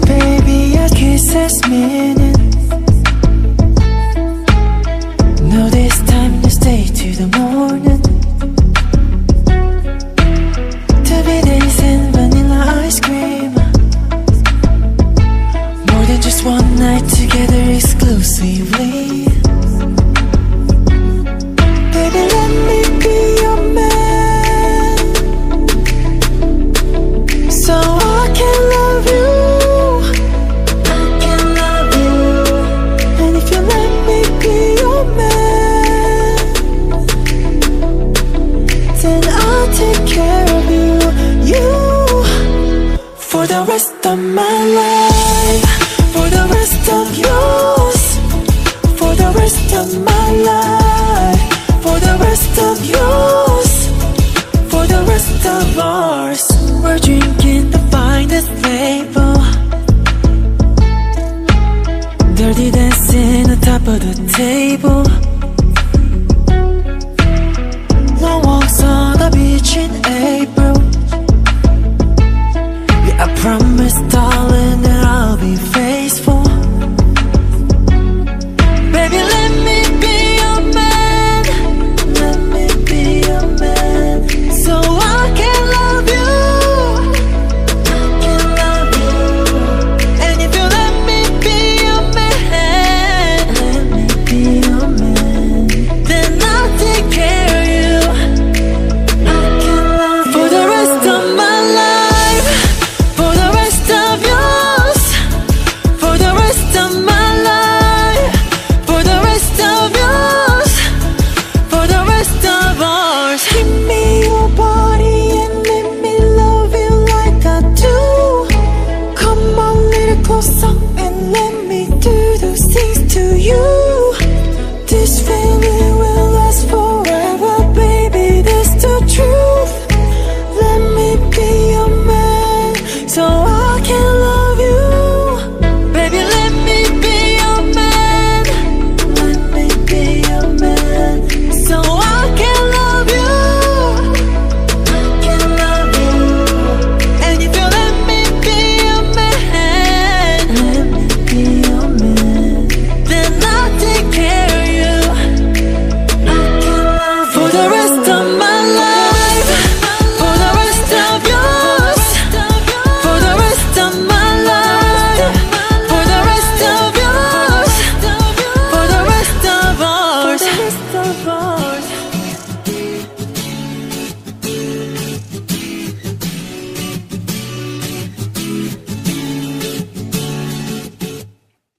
Baby, your kiss has meaning. For the rest of my life. For the rest of yours. For the rest of my life. For the rest of yours. For the rest of ours. We're drinking the finest label. Dirty dancing on top of the table. April. Yeah, I promise, darling, that I'll be faithful.